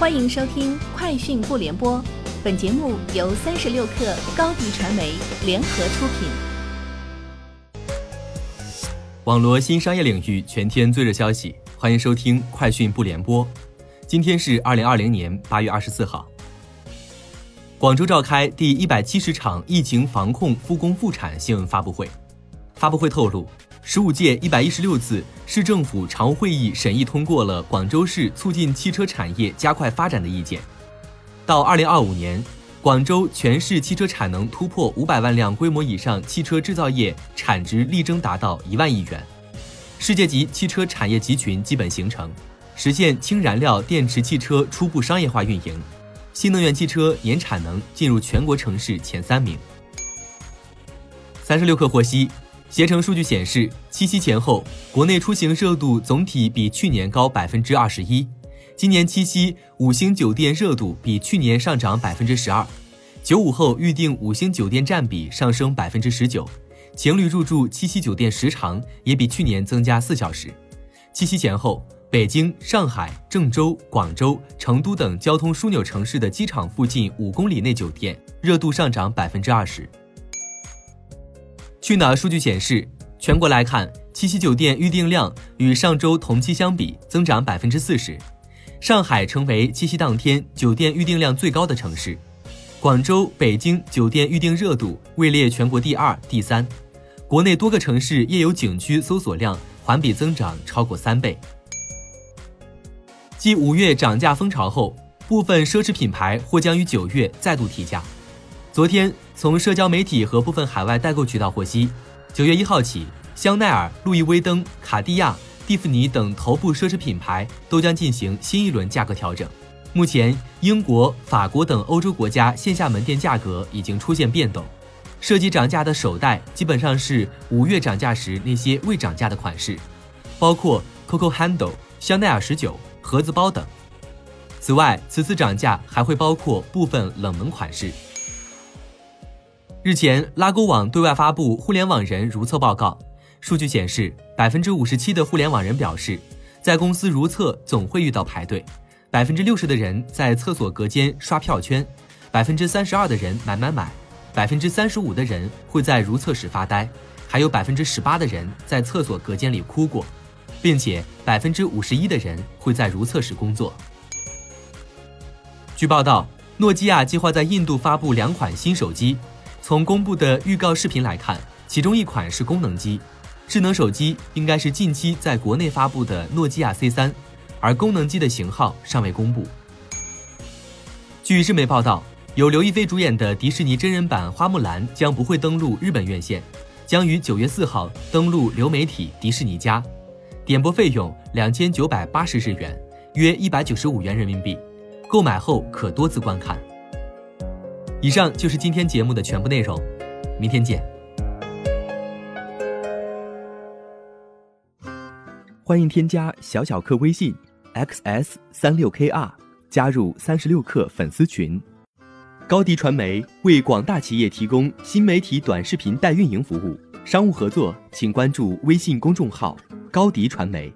欢迎收听《快讯不联播》，本节目由三十六克高低传媒联合出品。网络新商业领域全天最热消息，欢迎收听《快讯不联播》。今天是二零二零年八月二十四号。广州召开第一百七十场疫情防控复工复产新闻发布会，发布会透露。十五届一百一十六次市政府常务会议审议通过了广州市促进汽车产业加快发展的意见。到二零二五年，广州全市汽车产能突破五百万辆规模以上，汽车制造业产值力争达到一万亿元，世界级汽车产业集群基本形成，实现氢燃料电池汽车初步商业化运营，新能源汽车年产能进入全国城市前三名。三十六氪获悉。携程数据显示，七夕前后，国内出行热度总体比去年高百分之二十一。今年七夕五星酒店热度比去年上涨百分之十二，九五后预订五星酒店占比上升百分之十九，情侣入住七夕酒店时长也比去年增加四小时。七夕前后，北京、上海、郑州、广州、成都等交通枢纽城市的机场附近五公里内酒店热度上涨百分之二十。去哪儿数据显示，全国来看，七夕酒店预订量与上周同期相比增长百分之四十。上海成为七夕当天酒店预订量最高的城市，广州、北京酒店预订热度位列全国第二、第三。国内多个城市夜游景区搜索量环比增长超过三倍。继五月涨价风潮后，部分奢侈品牌或将于九月再度提价。昨天，从社交媒体和部分海外代购渠道获悉，九月一号起，香奈儿、路易威登、卡地亚、蒂芙尼等头部奢侈品牌都将进行新一轮价格调整。目前，英国、法国等欧洲国家线下门店价格已经出现变动，涉及涨价的首代基本上是五月涨价时那些未涨价的款式，包括 Coco Handle、香奈儿十九、盒子包等。此外，此次涨价还会包括部分冷门款式。日前，拉勾网对外发布互联网人如厕报告，数据显示，百分之五十七的互联网人表示，在公司如厕总会遇到排队；百分之六十的人在厕所隔间刷票圈；百分之三十二的人买买买；百分之三十五的人会在如厕时发呆；还有百分之十八的人在厕所隔间里哭过，并且百分之五十一的人会在如厕时工作。据报道，诺基亚计划在印度发布两款新手机。从公布的预告视频来看，其中一款是功能机，智能手机应该是近期在国内发布的诺基亚 C 三，而功能机的型号尚未公布。据日媒报道，由刘亦菲主演的迪士尼真人版《花木兰》将不会登陆日本院线，将于九月四号登陆流媒体迪士尼家，点播费用两千九百八十日元，约一百九十五元人民币，购买后可多次观看。以上就是今天节目的全部内容，明天见。欢迎添加小小客微信 xs 三六 kr，加入三十六氪粉丝群。高迪传媒为广大企业提供新媒体短视频代运营服务，商务合作请关注微信公众号高迪传媒。